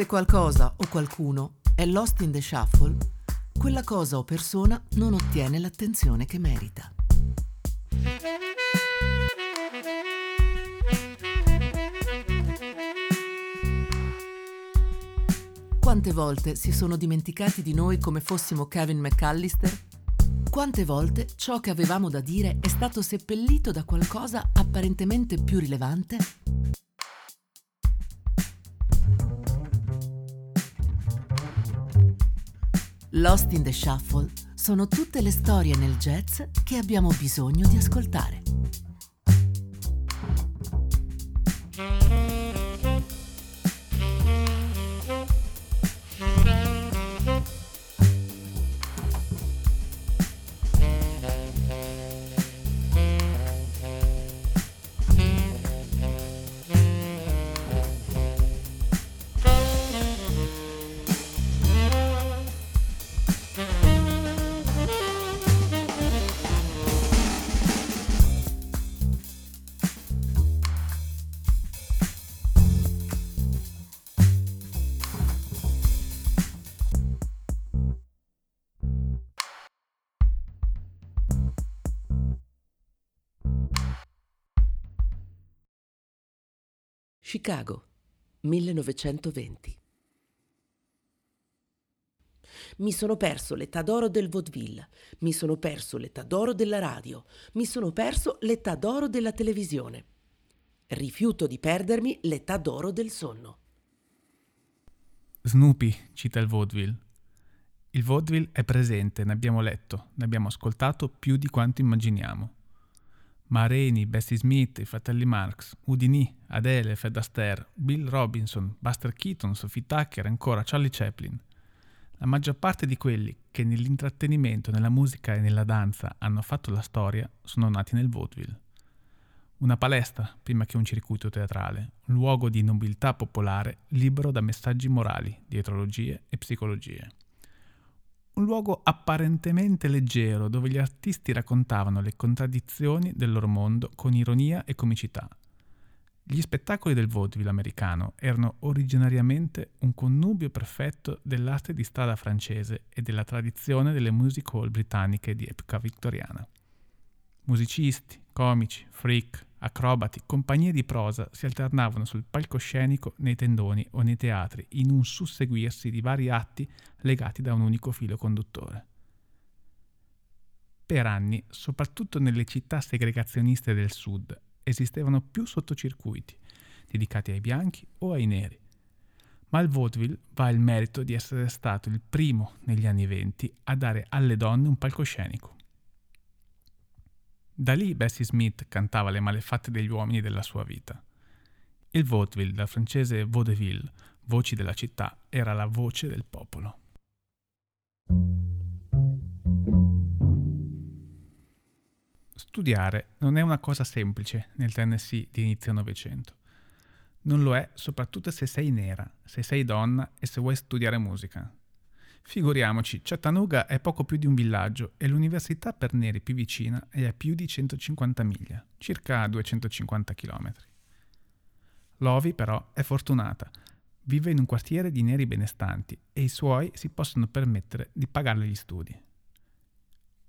Se qualcosa o qualcuno è lost in the shuffle, quella cosa o persona non ottiene l'attenzione che merita. Quante volte si sono dimenticati di noi come fossimo Kevin McAllister? Quante volte ciò che avevamo da dire è stato seppellito da qualcosa apparentemente più rilevante? Lost in the Shuffle sono tutte le storie nel jazz che abbiamo bisogno di ascoltare. Chicago, 1920. Mi sono perso l'età d'oro del vaudeville, mi sono perso l'età d'oro della radio, mi sono perso l'età d'oro della televisione. Rifiuto di perdermi l'età d'oro del sonno. Snoopy cita il vaudeville. Il vaudeville è presente, ne abbiamo letto, ne abbiamo ascoltato più di quanto immaginiamo. Mareni, Bessie Smith, i fratelli Marx, Houdini, Adele, Fred Astaire, Bill Robinson, Buster Keaton, Sophie Tucker e ancora Charlie Chaplin. La maggior parte di quelli che nell'intrattenimento, nella musica e nella danza hanno fatto la storia sono nati nel vaudeville. Una palestra prima che un circuito teatrale, un luogo di nobiltà popolare libero da messaggi morali, dietrologie e psicologie un luogo apparentemente leggero dove gli artisti raccontavano le contraddizioni del loro mondo con ironia e comicità. Gli spettacoli del vaudeville americano erano originariamente un connubio perfetto dell'arte di strada francese e della tradizione delle music hall britanniche di epoca vittoriana. Musicisti, comici, freak, acrobati, compagnie di prosa si alternavano sul palcoscenico, nei tendoni o nei teatri in un susseguirsi di vari atti legati da un unico filo conduttore. Per anni, soprattutto nelle città segregazioniste del sud, esistevano più sottocircuiti, dedicati ai bianchi o ai neri. Ma al vaudeville va il merito di essere stato il primo negli anni venti a dare alle donne un palcoscenico. Da lì Bessie Smith cantava le malefatte degli uomini della sua vita. Il vaudeville, dal francese vaudeville, voci della città, era la voce del popolo. Studiare non è una cosa semplice nel Tennessee di inizio Novecento. Non lo è soprattutto se sei nera, se sei donna e se vuoi studiare musica. Figuriamoci, Chattanooga è poco più di un villaggio e l'università per neri più vicina è a più di 150 miglia, circa 250 km. Lovi però è fortunata, vive in un quartiere di neri benestanti e i suoi si possono permettere di pagarle gli studi.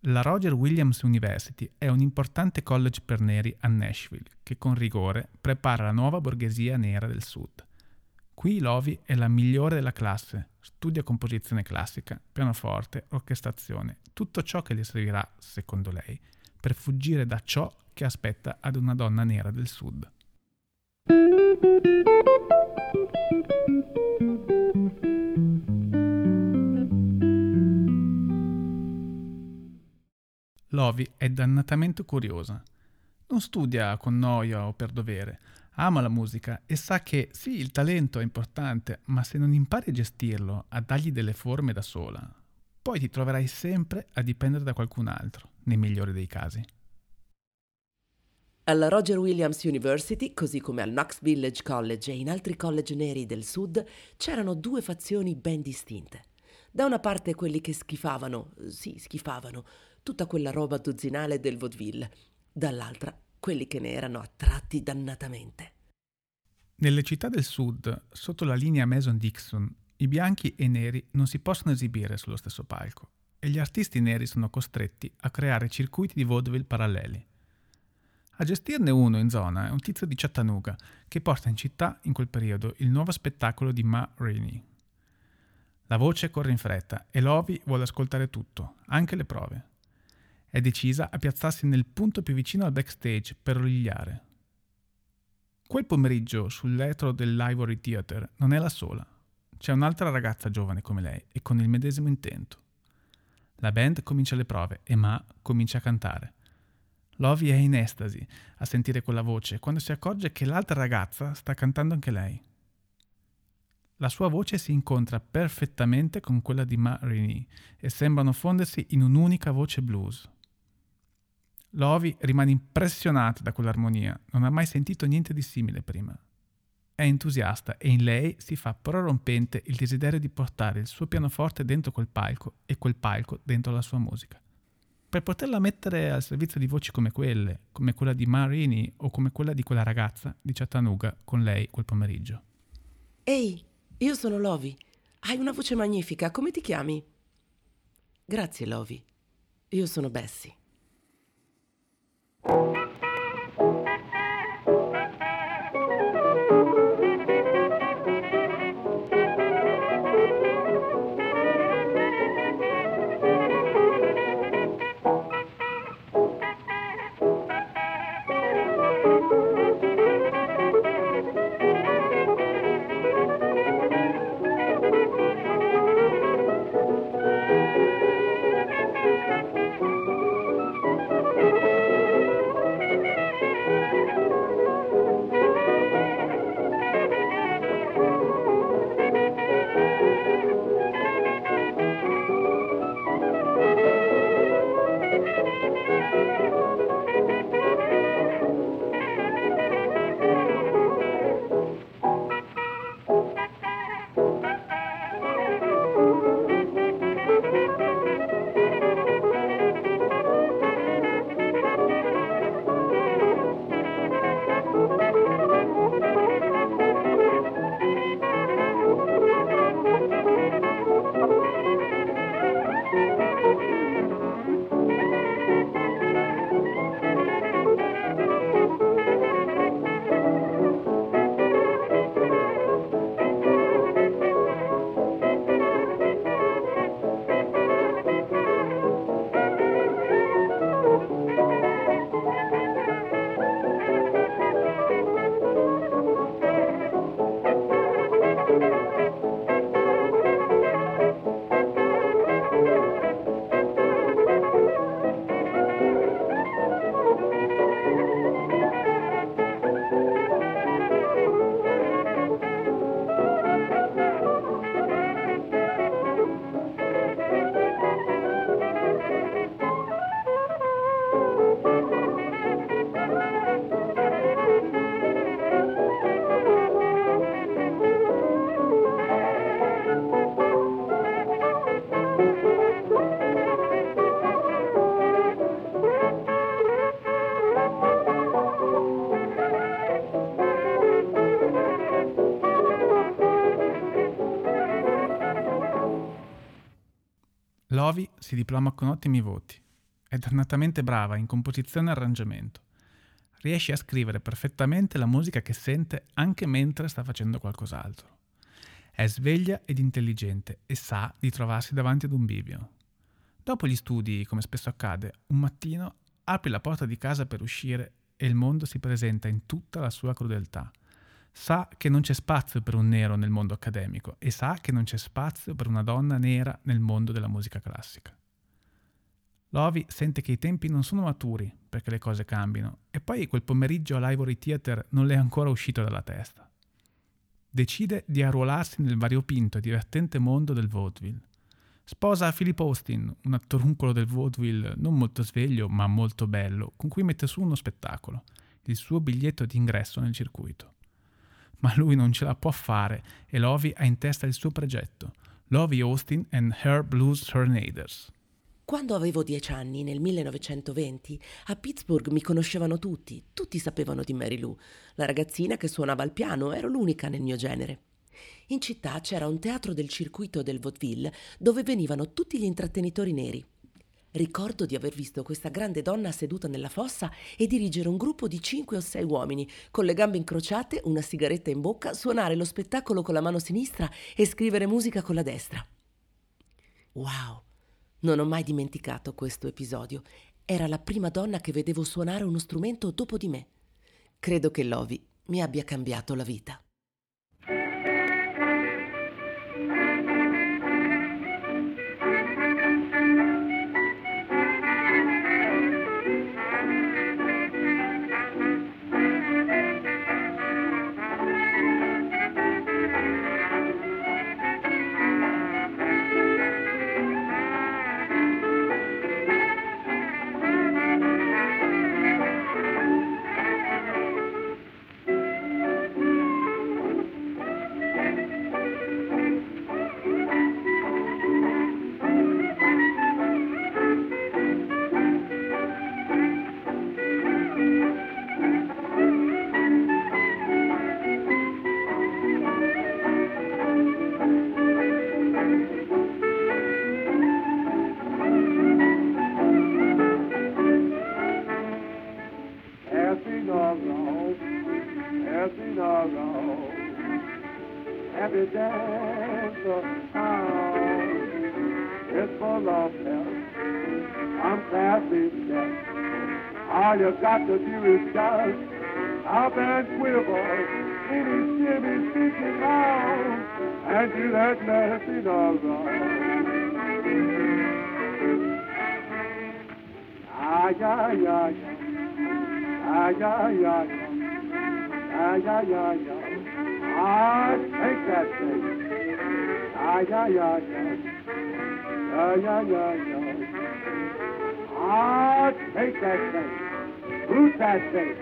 La Roger Williams University è un importante college per neri a Nashville che con rigore prepara la nuova borghesia nera del sud. Qui Lovi è la migliore della classe, studia composizione classica, pianoforte, orchestrazione, tutto ciò che le servirà, secondo lei, per fuggire da ciò che aspetta ad una donna nera del sud. Lovi è dannatamente curiosa. Non studia con noia o per dovere, ama la musica e sa che sì, il talento è importante, ma se non impari a gestirlo, a dargli delle forme da sola, poi ti troverai sempre a dipendere da qualcun altro, nei migliori dei casi. Alla Roger Williams University, così come al Knox Village College e in altri college neri del sud, c'erano due fazioni ben distinte. Da una parte quelli che schifavano, sì, schifavano, tutta quella roba dozzinale del vaudeville, dall'altra quelli che ne erano attratti dannatamente. Nelle città del sud, sotto la linea Mason-Dixon, i bianchi e i neri non si possono esibire sullo stesso palco e gli artisti neri sono costretti a creare circuiti di vaudeville paralleli. A gestirne uno in zona è un tizio di Chattanooga che porta in città in quel periodo il nuovo spettacolo di Ma Rainey. La voce corre in fretta e Lovi vuole ascoltare tutto, anche le prove. È decisa a piazzarsi nel punto più vicino al backstage per origliare. Quel pomeriggio sul letro dell'Ivory Theatre non è la sola. C'è un'altra ragazza giovane come lei e con il medesimo intento. La band comincia le prove e Ma comincia a cantare. Lovi è in estasi a sentire quella voce quando si accorge che l'altra ragazza sta cantando anche lei. La sua voce si incontra perfettamente con quella di Ma Rini e sembrano fondersi in un'unica voce blues. Lovi rimane impressionata da quell'armonia, non ha mai sentito niente di simile prima. È entusiasta e in lei si fa prorompente il desiderio di portare il suo pianoforte dentro quel palco e quel palco dentro la sua musica. Per poterla mettere al servizio di voci come quelle, come quella di Marini o come quella di quella ragazza di Chattanooga con lei quel pomeriggio. Ehi, io sono Lovi. Hai una voce magnifica, come ti chiami? Grazie, Lovi. Io sono Bessie. Lovi si diploma con ottimi voti. È dannatamente brava in composizione e arrangiamento. Riesce a scrivere perfettamente la musica che sente anche mentre sta facendo qualcos'altro. È sveglia ed intelligente e sa di trovarsi davanti ad un bivio. Dopo gli studi, come spesso accade, un mattino apre la porta di casa per uscire e il mondo si presenta in tutta la sua crudeltà sa che non c'è spazio per un nero nel mondo accademico e sa che non c'è spazio per una donna nera nel mondo della musica classica. Lovi sente che i tempi non sono maturi perché le cose cambino e poi quel pomeriggio all'Ivory Theatre non le è ancora uscito dalla testa. Decide di arruolarsi nel variopinto e divertente mondo del vaudeville. Sposa Philip Austin, un attoruncolo del vaudeville non molto sveglio ma molto bello, con cui mette su uno spettacolo, il suo biglietto d'ingresso nel circuito ma lui non ce la può fare e Lovie ha in testa il suo progetto, Lovie Austin and Her Blues Tornadoes. Quando avevo dieci anni, nel 1920, a Pittsburgh mi conoscevano tutti, tutti sapevano di Mary Lou, la ragazzina che suonava il piano, ero l'unica nel mio genere. In città c'era un teatro del circuito del vaudeville dove venivano tutti gli intrattenitori neri. Ricordo di aver visto questa grande donna seduta nella fossa e dirigere un gruppo di cinque o sei uomini, con le gambe incrociate, una sigaretta in bocca, suonare lo spettacolo con la mano sinistra e scrivere musica con la destra. Wow! Non ho mai dimenticato questo episodio. Era la prima donna che vedevo suonare uno strumento dopo di me. Credo che Lovi mi abbia cambiato la vita. tomorrow, happy tomorrow, happy dance around. It's for love now. I'm happy that all you got to do is just hop and quiver, shimmy, shimmy, shimmy out and do that nasty dog round. Ay, ay, ay, ay ay, ay, ay, ay, ay, ay, ay. Ah, take that thing. Ay, ay, ay, ay, ay, ay, ay, ay. Ah, take that thing. Who's that thing?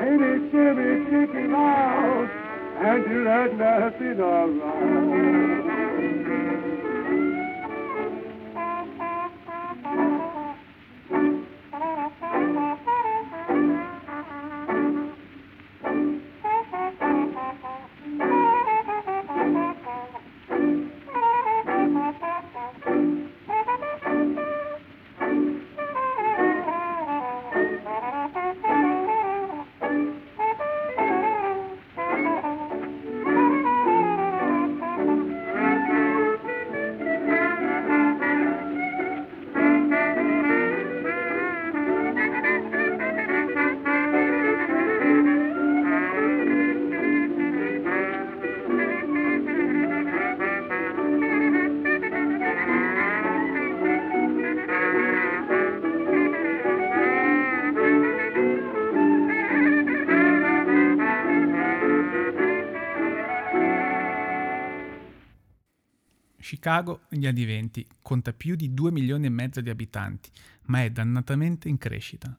Ain't it Jimmy Chicken Mouse? And you let nothing alright. Chicago, negli anni venti, conta più di 2 milioni e mezzo di abitanti, ma è dannatamente in crescita.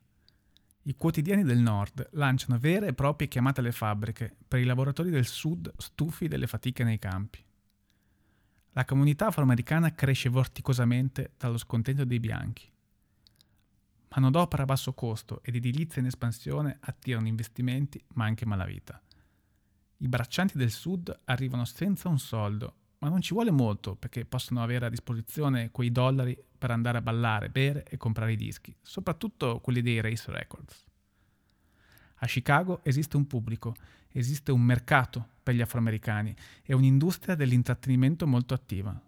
I quotidiani del nord lanciano vere e proprie chiamate alle fabbriche per i lavoratori del sud stufi delle fatiche nei campi. La comunità afroamericana cresce vorticosamente dallo scontento dei bianchi. Manodopera a basso costo ed edilizia in espansione attirano investimenti ma anche malavita. I braccianti del sud arrivano senza un soldo ma non ci vuole molto perché possono avere a disposizione quei dollari per andare a ballare, bere e comprare i dischi, soprattutto quelli dei Race Records. A Chicago esiste un pubblico, esiste un mercato per gli afroamericani e un'industria dell'intrattenimento molto attiva.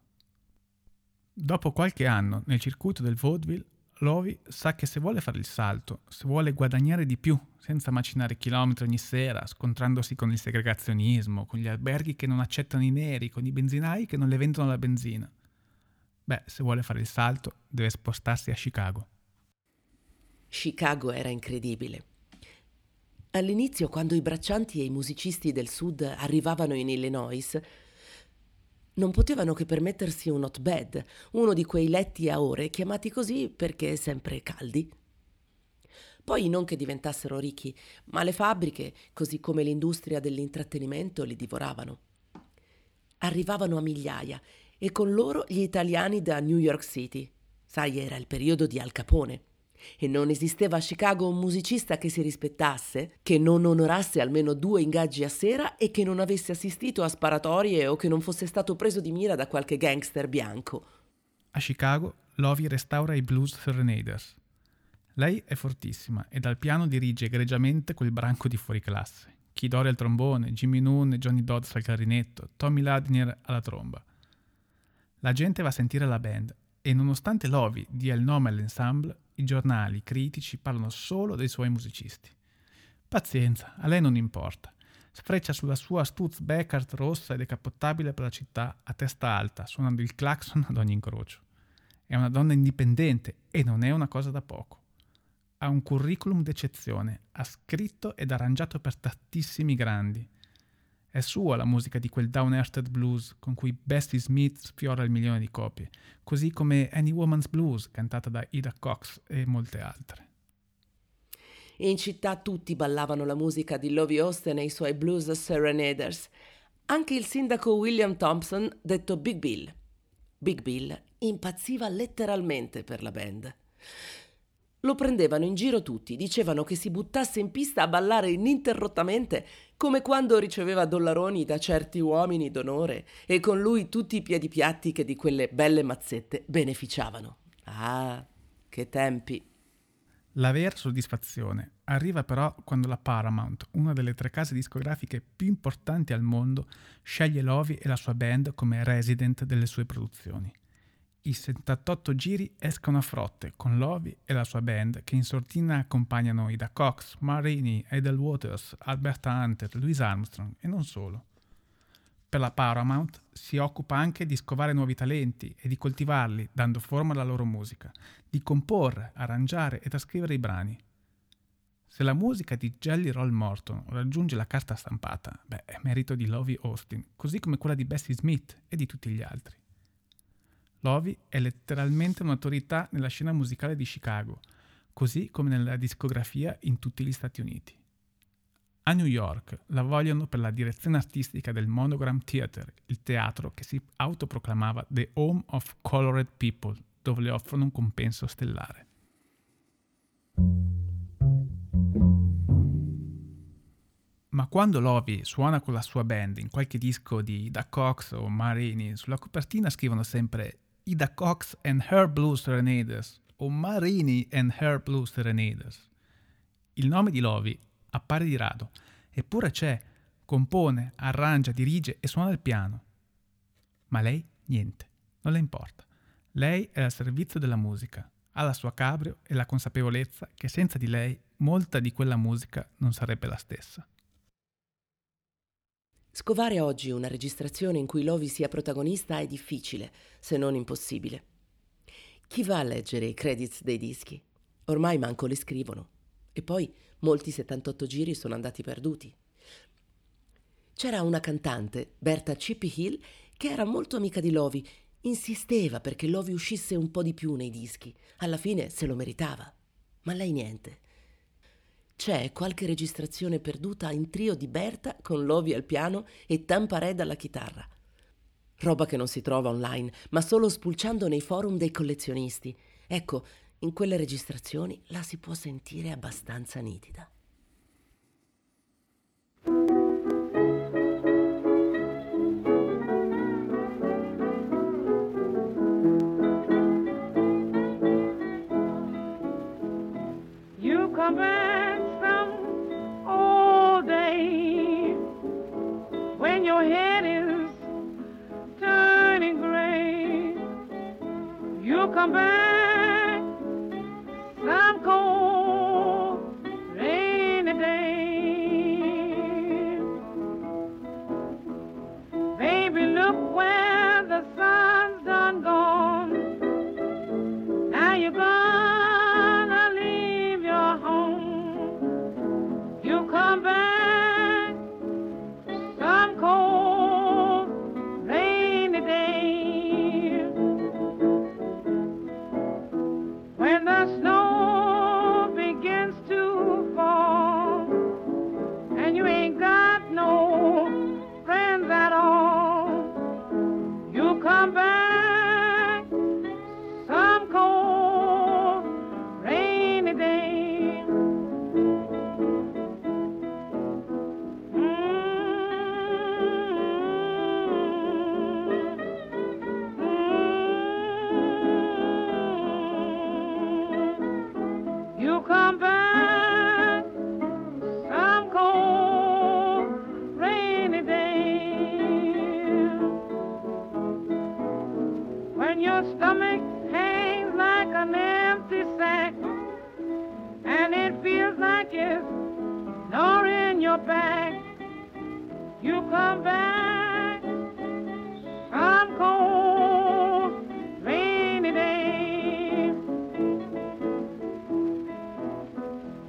Dopo qualche anno nel circuito del vaudeville Lovi sa che se vuole fare il salto, se vuole guadagnare di più, senza macinare chilometri ogni sera, scontrandosi con il segregazionismo, con gli alberghi che non accettano i neri, con i benzinai che non le vendono la benzina. Beh, se vuole fare il salto, deve spostarsi a Chicago. Chicago era incredibile. All'inizio, quando i braccianti e i musicisti del sud arrivavano in Illinois, non potevano che permettersi un hotbed, uno di quei letti a ore chiamati così perché sempre caldi. Poi non che diventassero ricchi, ma le fabbriche, così come l'industria dell'intrattenimento, li divoravano. Arrivavano a migliaia e con loro gli italiani da New York City. Sai, era il periodo di Al Capone. E non esisteva a Chicago un musicista che si rispettasse, che non onorasse almeno due ingaggi a sera e che non avesse assistito a sparatorie o che non fosse stato preso di mira da qualche gangster bianco. A Chicago, Lovi restaura i Blues Serenaders. Lei è fortissima e dal piano dirige egregiamente quel branco di fuoriclasse. Kid Ory al trombone, Jimmy Noon e Johnny Dodds al clarinetto, Tommy Ladnier alla tromba. La gente va a sentire la band e nonostante Lovi dia il nome all'ensemble, i giornali, critici parlano solo dei suoi musicisti. Pazienza, a lei non importa. Sfreccia sulla sua Stutz Beckert rossa e decappottabile per la città a testa alta, suonando il clacson ad ogni incrocio. È una donna indipendente e non è una cosa da poco. Ha un curriculum d'eccezione, ha scritto ed arrangiato per tantissimi grandi. È sua la musica di quel Down Earthed Blues con cui Bessie Smith sfiora il milione di copie, così come Any Woman's Blues cantata da Ida Cox e molte altre. In città tutti ballavano la musica di Lovie Austin e i suoi blues serenaders, anche il sindaco William Thompson, detto Big Bill. Big Bill impazziva letteralmente per la band. Lo prendevano in giro tutti, dicevano che si buttasse in pista a ballare ininterrottamente, come quando riceveva dollaroni da certi uomini d'onore e con lui tutti i piedi piatti che di quelle belle mazzette beneficiavano. Ah, che tempi! La vera soddisfazione arriva però quando la Paramount, una delle tre case discografiche più importanti al mondo, sceglie Lovi e la sua band come resident delle sue produzioni i 78 giri escono a frotte con Lovi e la sua band che in sortina accompagnano Ida Cox, Marini, Edel Waters, Alberta Hunter, Louis Armstrong e non solo. Per la Paramount si occupa anche di scovare nuovi talenti e di coltivarli dando forma alla loro musica, di comporre, arrangiare e trascrivere i brani. Se la musica di Jelly Roll Morton raggiunge la carta stampata, beh, è merito di Lovie Austin, così come quella di Bessie Smith e di tutti gli altri. Lovi è letteralmente un'autorità nella scena musicale di Chicago, così come nella discografia in tutti gli Stati Uniti. A New York la vogliono per la direzione artistica del Monogram Theater, il teatro che si autoproclamava The Home of Colored People, dove le offrono un compenso stellare. Ma quando Lovi suona con la sua band in qualche disco di Da Cox o Marini, sulla copertina scrivono sempre Ida Cox and Her Blues Serenades o Marini and Her Blues Serenades. Il nome di Lovi appare di rado, eppure c'è, compone, arrangia, dirige e suona il piano. Ma lei niente, non le importa. Lei è al servizio della musica, ha la sua cabrio e la consapevolezza che senza di lei molta di quella musica non sarebbe la stessa. Scovare oggi una registrazione in cui Lovi sia protagonista è difficile, se non impossibile. Chi va a leggere i credits dei dischi? Ormai manco li scrivono. E poi molti 78 giri sono andati perduti. C'era una cantante, Berta Chippy Hill, che era molto amica di Lovi. Insisteva perché Lovi uscisse un po' di più nei dischi. Alla fine se lo meritava. Ma lei niente. C'è qualche registrazione perduta in trio di Berta con Lovi al piano e Tampareda alla chitarra. Roba che non si trova online, ma solo spulciando nei forum dei collezionisti. Ecco, in quelle registrazioni la si può sentire abbastanza nitida. You come back. Come back some cold,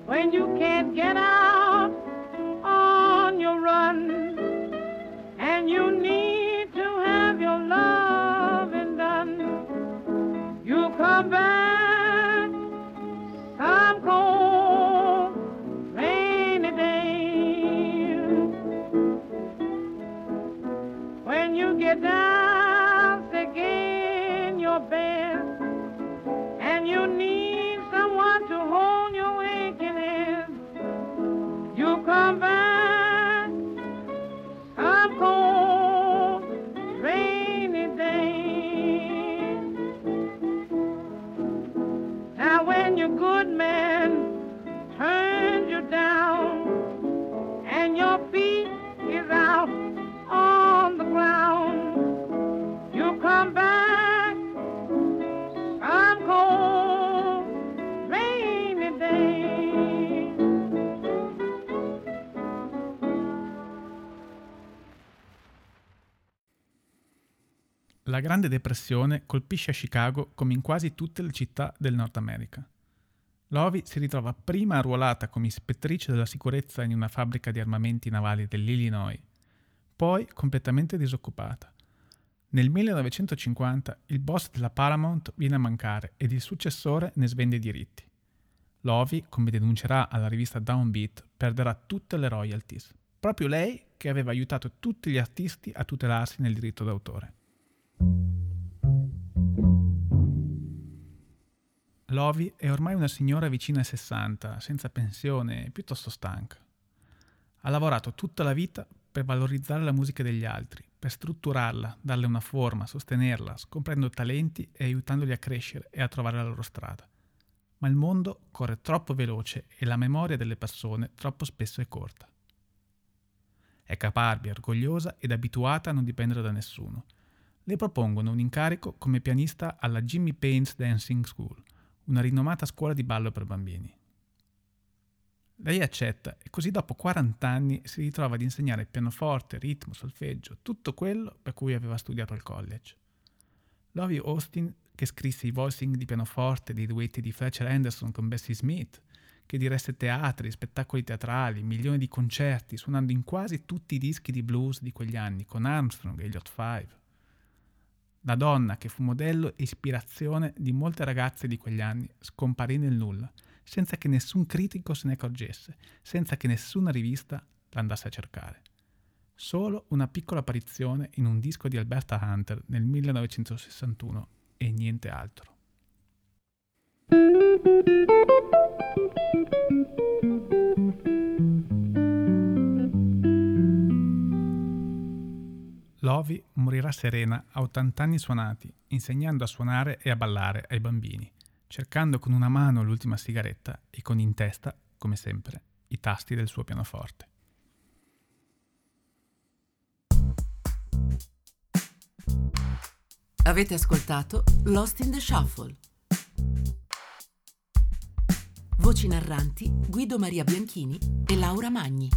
when you can't get out La Grande Depressione colpisce a Chicago come in quasi tutte le città del Nord America. Lovi si ritrova prima arruolata come ispettrice della sicurezza in una fabbrica di armamenti navali dell'Illinois, poi completamente disoccupata. Nel 1950 il boss della Paramount viene a mancare ed il successore ne svende i diritti. Lovi, come denuncerà alla rivista Downbeat, perderà tutte le royalties. Proprio lei che aveva aiutato tutti gli artisti a tutelarsi nel diritto d'autore. Lovi è ormai una signora vicina ai 60, senza pensione, piuttosto stanca. Ha lavorato tutta la vita per valorizzare la musica degli altri, per strutturarla, darle una forma, sostenerla, scoprendo talenti e aiutandoli a crescere e a trovare la loro strada. Ma il mondo corre troppo veloce e la memoria delle persone troppo spesso è corta. È caparbia, orgogliosa ed abituata a non dipendere da nessuno. Le propongono un incarico come pianista alla Jimmy Payne's Dancing School, una rinomata scuola di ballo per bambini. Lei accetta e così dopo 40 anni si ritrova ad insegnare pianoforte, ritmo, solfeggio, tutto quello per cui aveva studiato al college. Lovie Austin, che scrisse i voicing di pianoforte dei duetti di Fletcher Henderson con Bessie Smith, che diresse teatri, spettacoli teatrali, milioni di concerti, suonando in quasi tutti i dischi di blues di quegli anni, con Armstrong e gli Hot Five. La donna che fu modello e ispirazione di molte ragazze di quegli anni scomparì nel nulla, senza che nessun critico se ne accorgesse, senza che nessuna rivista l'andasse a cercare. Solo una piccola apparizione in un disco di Alberta Hunter nel 1961 e niente altro. Lovi morirà serena a 80 anni suonati, insegnando a suonare e a ballare ai bambini, cercando con una mano l'ultima sigaretta e con in testa, come sempre, i tasti del suo pianoforte. Avete ascoltato Lost in the Shuffle. Voci narranti Guido Maria Bianchini e Laura Magni.